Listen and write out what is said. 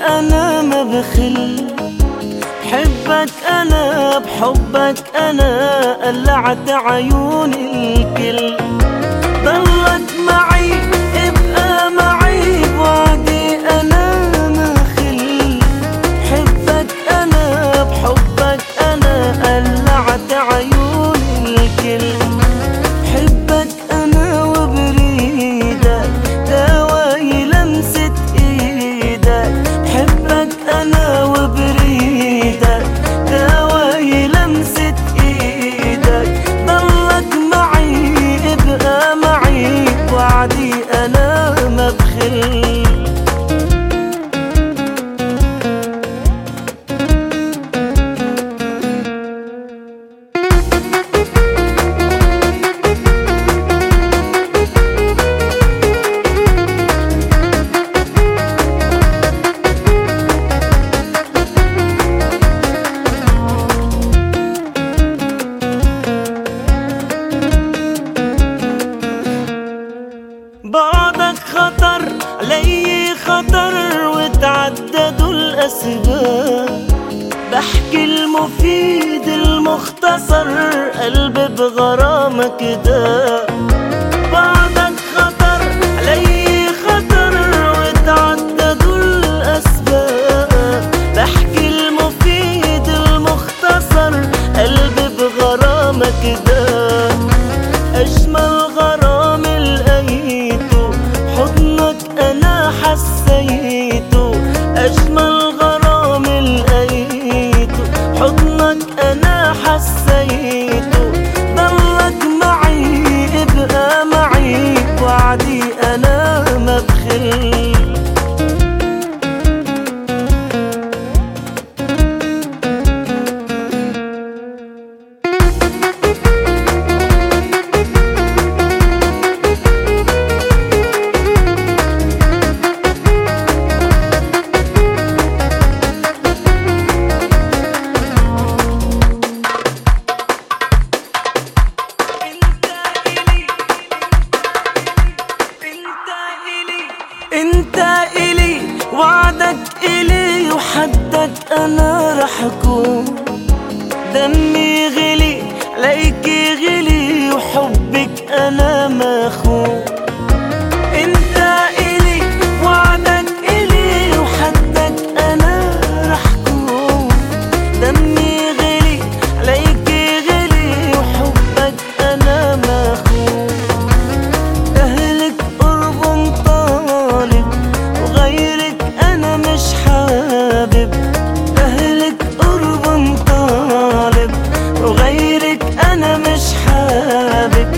أنا ما بخل. بحبك أنا بحبك أنا قلعت عيون الكل. علي خطر وتعددوا الأسباب. بحكي المفيد المختصر قلبي بغرامة كده. إلي وحدك أنا رح أكون. دمي غلي عليك أنا مش حابب